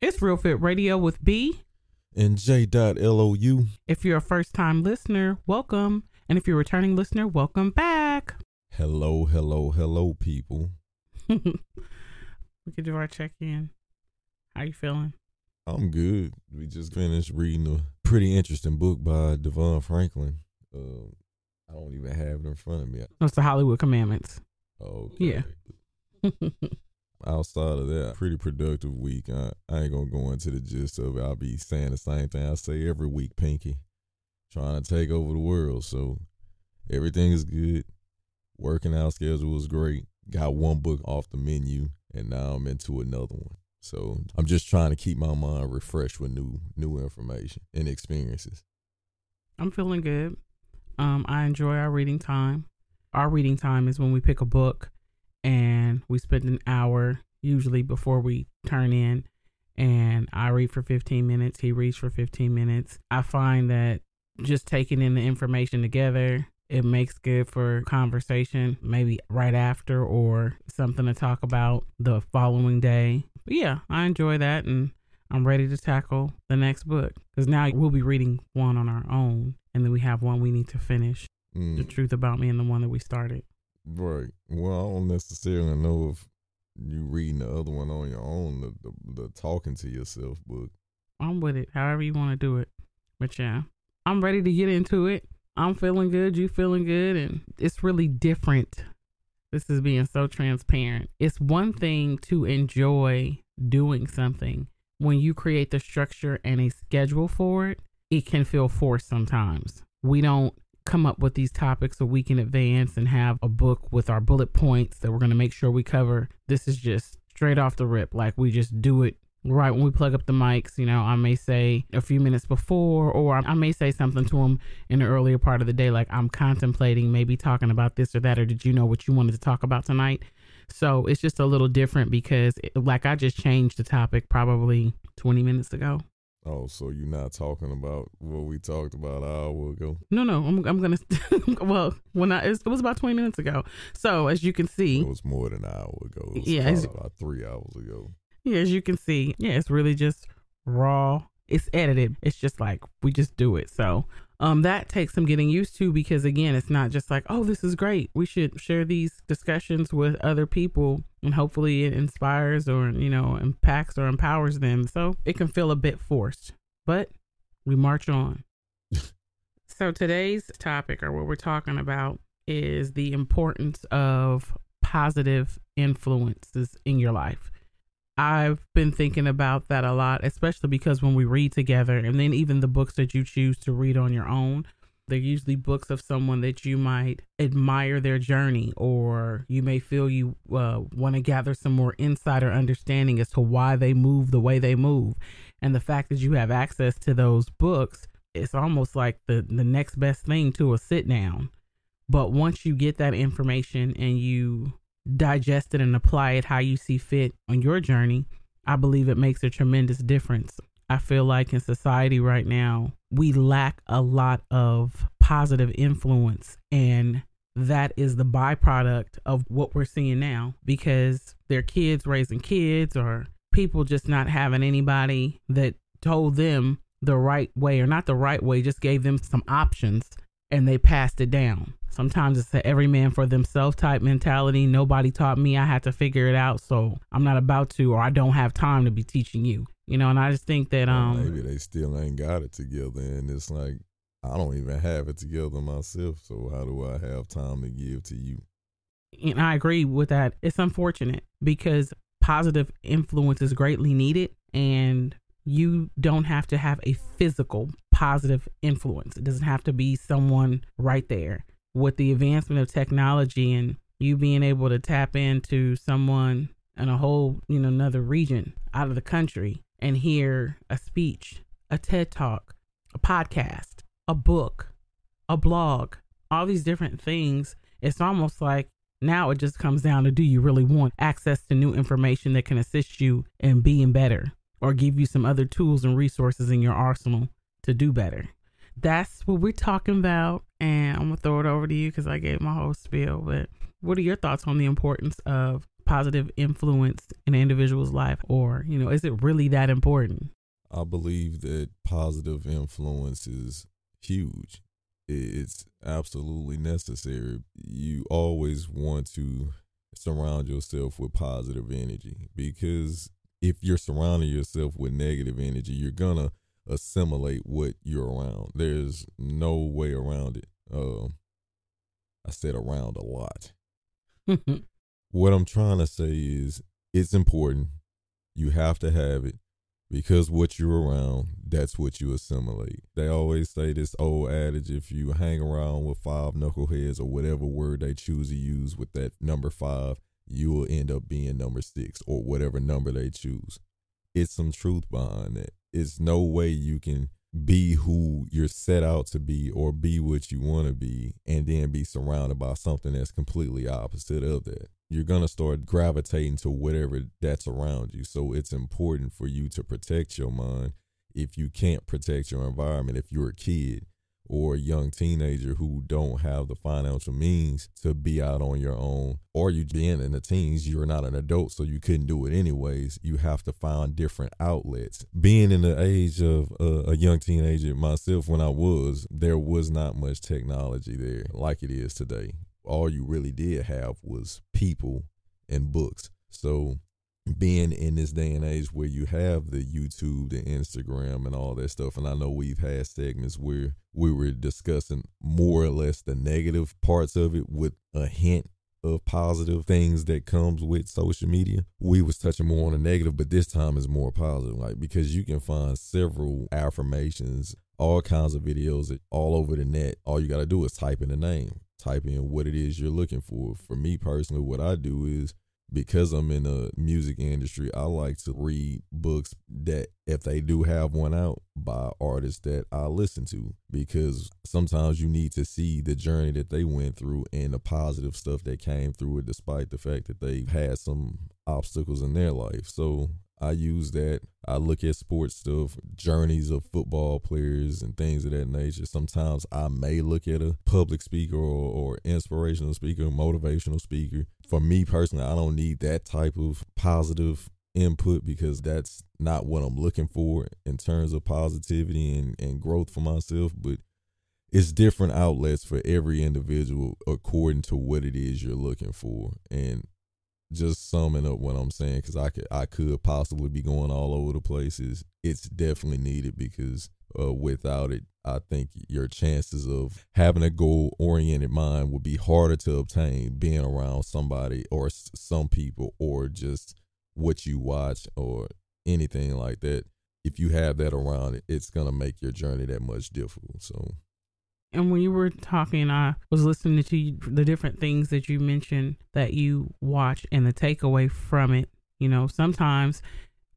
It's Real Fit Radio with B. and J.LOU. If you're a first time listener, welcome. And if you're a returning listener, welcome back. Hello, hello, hello, people. we could do our check in. How you feeling? I'm good. We just finished reading a pretty interesting book by DeVon Franklin. Uh, I don't even have it in front of me. That's the Hollywood Commandments. Okay. Yeah. Outside of that, pretty productive week. I, I ain't gonna go into the gist of it. I'll be saying the same thing I say every week, Pinky. Trying to take over the world. So everything is good. Working out schedule was great. Got one book off the menu, and now I'm into another one. So I'm just trying to keep my mind refreshed with new new information and experiences. I'm feeling good. Um, I enjoy our reading time. Our reading time is when we pick a book and we spend an hour usually before we turn in and I read for 15 minutes, he reads for 15 minutes. I find that just taking in the information together, it makes good for conversation, maybe right after or something to talk about the following day. But yeah, I enjoy that and I'm ready to tackle the next book because now we'll be reading one on our own and then we have one we need to finish the Mm, truth about me and the one that we started. right. Well, I don't necessarily know if you reading the other one on your own, the, the, the talking to yourself book. I'm with it, however you want to do it. But yeah, I'm ready to get into it. I'm feeling good, you feeling good, and it's really different. This is being so transparent. It's one thing to enjoy doing something. When you create the structure and a schedule for it, it can feel forced sometimes. We don't come up with these topics a week in advance and have a book with our bullet points that we're going to make sure we cover. This is just straight off the rip. Like we just do it right when we plug up the mics. You know, I may say a few minutes before, or I may say something to them in the earlier part of the day, like I'm contemplating maybe talking about this or that, or did you know what you wanted to talk about tonight? So it's just a little different because, it, like, I just changed the topic probably 20 minutes ago. Oh, so you're not talking about what we talked about an hour ago? No, no, I'm, I'm gonna. well, when I it was about 20 minutes ago. So as you can see, It was more than an hour ago. It was Yeah, about three hours ago. Yeah, as you can see, yeah, it's really just raw. It's edited. It's just like we just do it. So, um, that takes some getting used to because again, it's not just like, oh, this is great. We should share these discussions with other people, and hopefully, it inspires or you know impacts or empowers them. So it can feel a bit forced, but we march on. so today's topic, or what we're talking about, is the importance of positive influences in your life. I've been thinking about that a lot, especially because when we read together, and then even the books that you choose to read on your own, they're usually books of someone that you might admire their journey, or you may feel you uh, want to gather some more insider understanding as to why they move the way they move. And the fact that you have access to those books, it's almost like the, the next best thing to a sit down. But once you get that information and you digest it and apply it how you see fit on your journey, I believe it makes a tremendous difference. I feel like in society right now, we lack a lot of positive influence, and that is the byproduct of what we're seeing now because they're kids raising kids or people just not having anybody that told them the right way or not the right way, just gave them some options and they passed it down. Sometimes it's the every man for themselves type mentality. Nobody taught me. I had to figure it out. So I'm not about to, or I don't have time to be teaching you. You know, and I just think that um maybe they still ain't got it together, and it's like I don't even have it together myself. So how do I have time to give to you? and I agree with that. It's unfortunate because positive influence is greatly needed and you don't have to have a physical positive influence. It doesn't have to be someone right there. With the advancement of technology and you being able to tap into someone in a whole, you know, another region out of the country and hear a speech, a TED talk, a podcast, a book, a blog, all these different things, it's almost like now it just comes down to do you really want access to new information that can assist you in being better or give you some other tools and resources in your arsenal to do better. That's what we're talking about. And I'm to throw it over to you because I gave my whole spiel. But what are your thoughts on the importance of positive influence in an individual's life? Or, you know, is it really that important? I believe that positive influence is huge. It's absolutely necessary. You always want to surround yourself with positive energy because if you're surrounding yourself with negative energy, you're gonna assimilate what you're around. There's no way around it. Uh, I said around a lot. what I'm trying to say is it's important. You have to have it because what you're around, that's what you assimilate. They always say this old adage if you hang around with five knuckleheads or whatever word they choose to use with that number five, you will end up being number six or whatever number they choose. It's some truth behind that. It's no way you can be who you're set out to be or be what you want to be and then be surrounded by something that's completely opposite of that. You're going to start gravitating to whatever that's around you. So it's important for you to protect your mind if you can't protect your environment if you're a kid or a young teenager who don't have the financial means to be out on your own, or you being in the teens, you're not an adult, so you couldn't do it anyways. You have to find different outlets. Being in the age of a young teenager myself, when I was, there was not much technology there like it is today. All you really did have was people and books. So being in this day and age where you have the YouTube, the Instagram, and all that stuff. And I know we've had segments where we were discussing more or less the negative parts of it with a hint of positive things that comes with social media. We was touching more on the negative, but this time is more positive, like because you can find several affirmations, all kinds of videos all over the net. All you got to do is type in the name, type in what it is you're looking for. For me personally, what I do is because I'm in the music industry, I like to read books that if they do have one out by artists that I listen to because sometimes you need to see the journey that they went through and the positive stuff that came through it despite the fact that they've had some obstacles in their life. So I use that. I look at sports stuff, journeys of football players and things of that nature. Sometimes I may look at a public speaker or, or inspirational speaker, motivational speaker. For me personally, I don't need that type of positive input because that's not what I'm looking for in terms of positivity and, and growth for myself. But it's different outlets for every individual according to what it is you're looking for. And just summing up what I'm saying, because I could I could possibly be going all over the places. It's definitely needed because uh, without it, I think your chances of having a goal oriented mind would be harder to obtain being around somebody or some people or just what you watch or anything like that. If you have that around it, it's gonna make your journey that much difficult. So and when you were talking, I was listening to you, the different things that you mentioned that you watch and the takeaway from it. You know, sometimes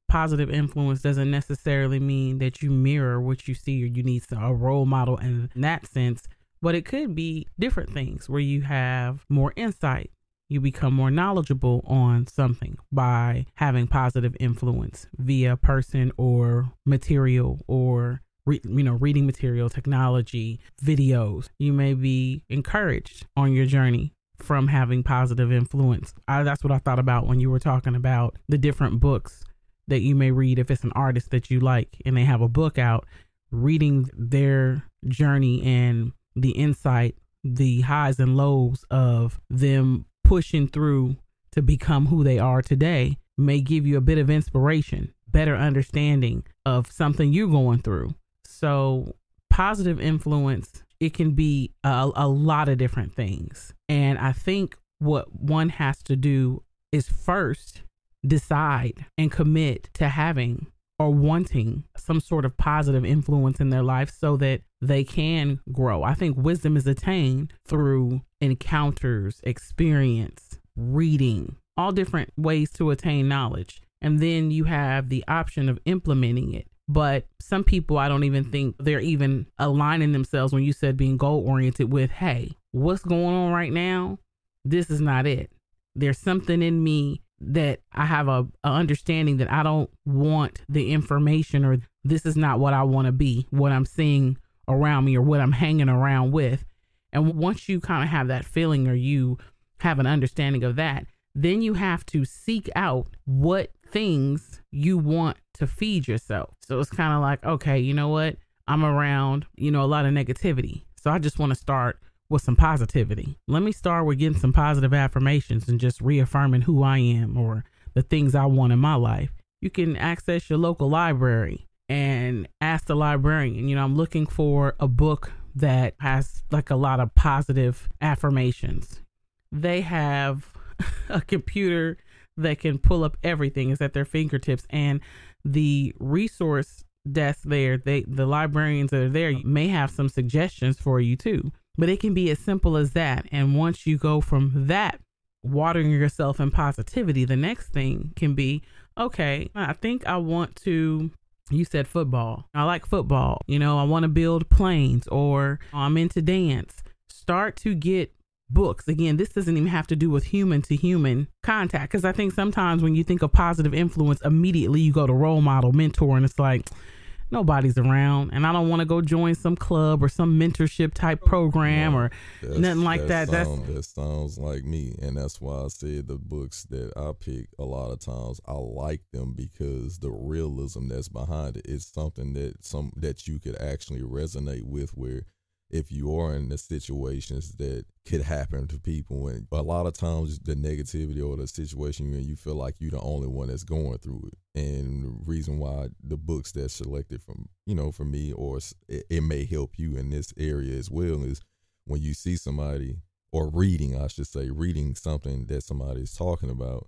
positive influence doesn't necessarily mean that you mirror what you see or you need a role model in that sense, but it could be different things where you have more insight. You become more knowledgeable on something by having positive influence via person or material or re, you know, reading material, technology, videos. You may be encouraged on your journey from having positive influence. I, that's what I thought about when you were talking about the different books that you may read if it's an artist that you like and they have a book out, reading their journey and the insight, the highs and lows of them pushing through to become who they are today may give you a bit of inspiration, better understanding of something you're going through. So, positive influence, it can be a, a lot of different things. And I think what one has to do is first decide and commit to having or wanting some sort of positive influence in their life so that they can grow. I think wisdom is attained through encounters, experience, reading, all different ways to attain knowledge. And then you have the option of implementing it. But some people, I don't even think they're even aligning themselves when you said being goal oriented with, hey, what's going on right now? This is not it. There's something in me that I have a, a understanding that I don't want the information or this is not what I want to be, what I'm seeing around me or what I'm hanging around with. And once you kind of have that feeling or you have an understanding of that, then you have to seek out what things you want to feed yourself. So it's kind of like, okay, you know what? I'm around, you know, a lot of negativity. So I just want to start with some positivity. Let me start with getting some positive affirmations and just reaffirming who I am or the things I want in my life. You can access your local library and ask the librarian, you know, I'm looking for a book that has like a lot of positive affirmations. They have a computer that can pull up everything is at their fingertips and the resource desk there they the librarians that are there may have some suggestions for you too but it can be as simple as that. And once you go from that, watering yourself in positivity, the next thing can be okay, I think I want to. You said football. I like football. You know, I want to build planes or I'm into dance. Start to get books. Again, this doesn't even have to do with human to human contact because I think sometimes when you think of positive influence, immediately you go to role model, mentor, and it's like, nobody's around and I don't want to go join some club or some mentorship type program or nothing like that. that. Sound, that sounds like me. And that's why I said the books that I pick a lot of times I like them because the realism that's behind it is something that some that you could actually resonate with where if you are in the situations that could happen to people and a lot of times the negativity or the situation you're in you feel like you're the only one that's going through it and the reason why the books that's selected from you know for me or it, it may help you in this area as well is when you see somebody or reading i should say reading something that somebody's talking about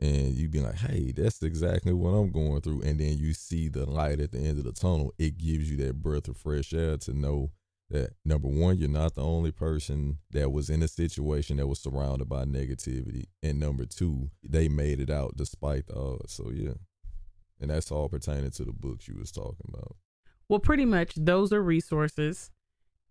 and you be like, hey, that's exactly what I'm going through. And then you see the light at the end of the tunnel. It gives you that breath of fresh air to know that number one, you're not the only person that was in a situation that was surrounded by negativity, and number two, they made it out despite the odds. So yeah, and that's all pertaining to the books you was talking about. Well, pretty much those are resources,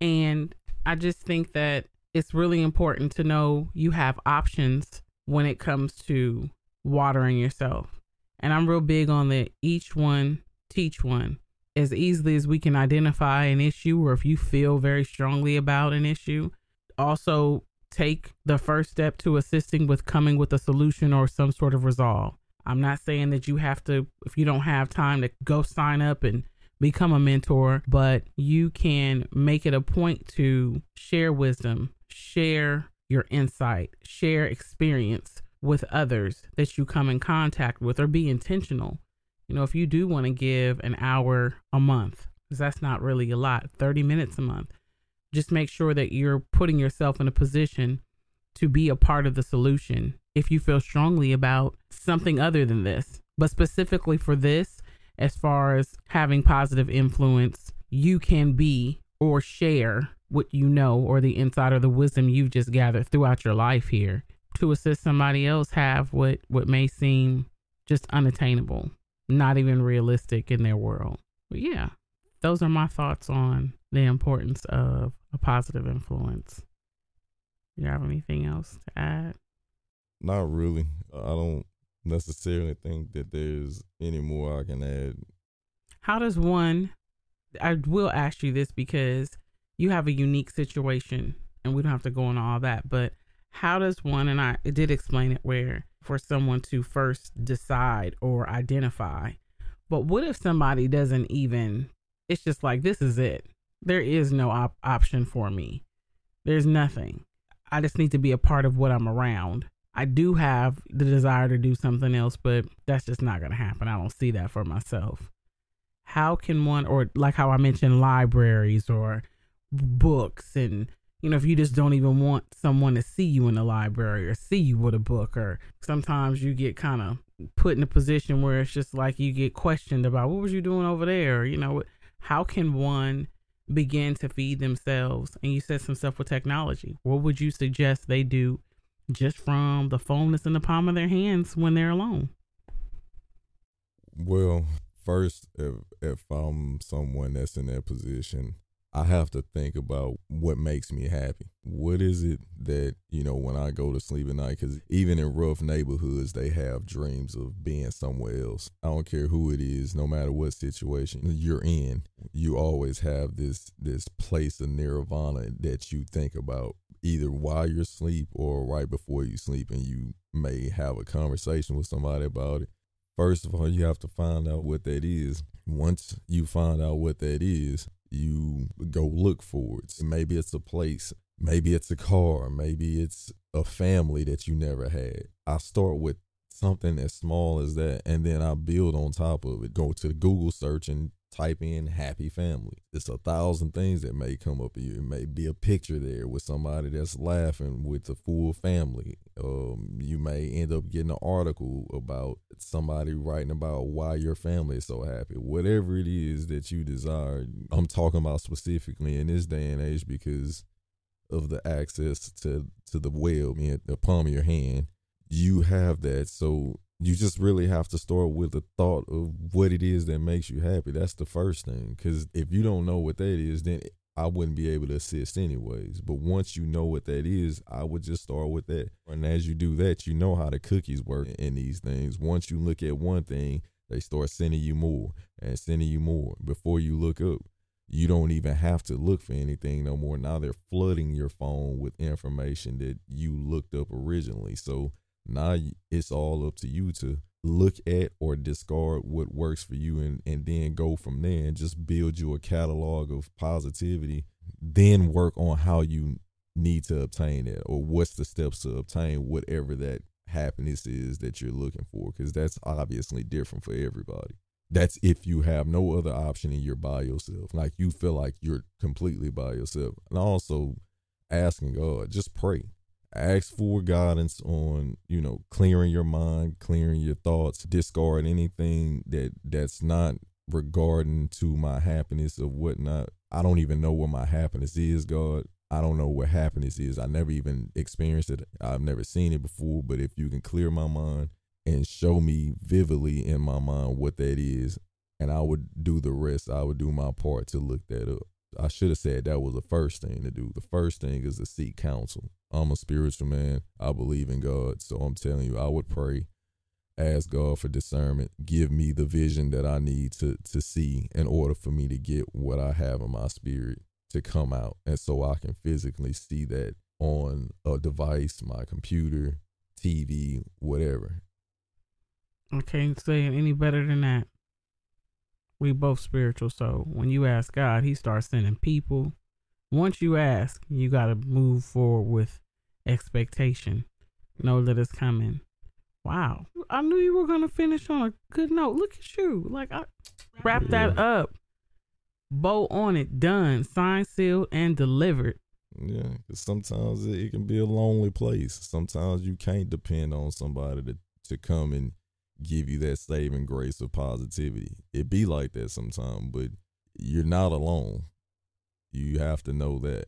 and I just think that it's really important to know you have options when it comes to watering yourself. And I'm real big on the each one teach one as easily as we can identify an issue or if you feel very strongly about an issue, also take the first step to assisting with coming with a solution or some sort of resolve. I'm not saying that you have to, if you don't have time to go sign up and become a mentor, but you can make it a point to share wisdom, share your insight, share experience with others that you come in contact with, or be intentional you know, if you do want to give an hour a month, because that's not really a lot, 30 minutes a month, just make sure that you're putting yourself in a position to be a part of the solution if you feel strongly about something other than this. But specifically for this, as far as having positive influence, you can be or share what you know or the insight or the wisdom you've just gathered throughout your life here to assist somebody else have what what may seem just unattainable not even realistic in their world. But yeah, those are my thoughts on the importance of a positive influence. You have anything else to add? Not really. I don't necessarily think that there's any more I can add. How does one, I will ask you this because you have a unique situation and we don't have to go into all that, but how does one, and I did explain it where for someone to first decide or identify. But what if somebody doesn't even, it's just like, this is it. There is no op- option for me. There's nothing. I just need to be a part of what I'm around. I do have the desire to do something else, but that's just not going to happen. I don't see that for myself. How can one, or like how I mentioned, libraries or books and you know, if you just don't even want someone to see you in the library or see you with a book, or sometimes you get kind of put in a position where it's just like you get questioned about what was you doing over there? You know, how can one begin to feed themselves? And you said some stuff with technology. What would you suggest they do just from the phone that's in the palm of their hands when they're alone? Well, first, if if I'm someone that's in that position, I have to think about what makes me happy. What is it that, you know, when I go to sleep at night, because even in rough neighborhoods, they have dreams of being somewhere else. I don't care who it is, no matter what situation you're in, you always have this this place of nirvana that you think about either while you're asleep or right before you sleep and you may have a conversation with somebody about it. First of all, you have to find out what that is. Once you find out what that is, you go look for it. Maybe it's a place, maybe it's a car, maybe it's a family that you never had. I start with something as small as that and then I build on top of it. Go to the Google search and type in happy family. It's a thousand things that may come up. You it may be a picture there with somebody that's laughing with the full family. Um, you may end up getting an article about somebody writing about why your family is so happy. Whatever it is that you desire, I'm talking about specifically in this day and age because of the access to to the web in the palm of your hand. You have that, so you just really have to start with the thought of what it is that makes you happy. That's the first thing. Because if you don't know what that is, then I wouldn't be able to assist anyways. But once you know what that is, I would just start with that. And as you do that, you know how the cookies work in these things. Once you look at one thing, they start sending you more and sending you more before you look up. You don't even have to look for anything no more. Now they're flooding your phone with information that you looked up originally. So now it's all up to you to look at or discard what works for you and, and then go from there and just build you a catalog of positivity. Then work on how you need to obtain it or what's the steps to obtain whatever that happiness is that you're looking for because that's obviously different for everybody. That's if you have no other option and you're by yourself. Like you feel like you're completely by yourself. And also asking God, just pray ask for guidance on you know clearing your mind clearing your thoughts discard anything that that's not regarding to my happiness or whatnot. I don't even know what my happiness is god. I don't know what happiness is. I never even experienced it. I've never seen it before. But if you can clear my mind and show me vividly in my mind what that is and i would do the rest i would do my part to look that up I should have said that was the first thing to do. The first thing is to seek counsel. I'm a spiritual man. I believe in God. So I'm telling you, I would pray, ask God for discernment, give me the vision that I need to to see in order for me to get what I have in my spirit to come out. And so I can physically see that on a device, my computer, TV, whatever. I can't say it any better than that. We both spiritual, so when you ask God, He starts sending people, once you ask, you got to move forward with expectation. Know that it's coming. Wow. I knew you were going to finish on a good note. Look at you. Like, I wrap yeah. that up. Bow on it. Done. Signed, sealed, and delivered. Yeah. Because sometimes it, it can be a lonely place. Sometimes you can't depend on somebody to, to come and give you that saving grace of positivity. It be like that sometimes, but you're not alone. You have to know that.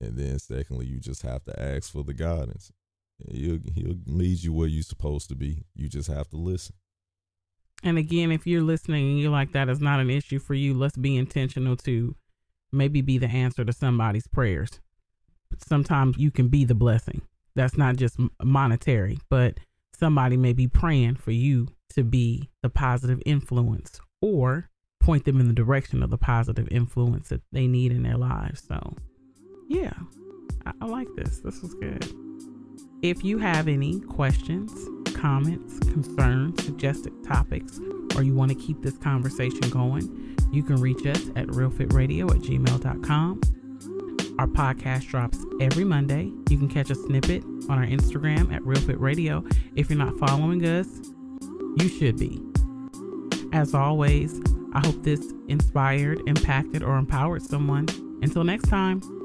And then secondly, you just have to ask for the guidance. He'll he'll lead you where you're supposed to be. You just have to listen. And again, if you're listening and you're like that is not an issue for you, let's be intentional to maybe be the answer to somebody's prayers. Sometimes you can be the blessing. That's not just monetary, but somebody may be praying for you to be the positive influence or point them in the direction of the positive influence that they need in their lives. So, yeah, I, I like this. This was good. If you have any questions, comments, concerns, suggested topics, or you want to keep this conversation going, you can reach us at realfitradio at gmail.com. Our podcast drops every Monday. You can catch a snippet on our Instagram at realfitradio. If you're not following us, you should be. As always, I hope this inspired, impacted, or empowered someone. Until next time.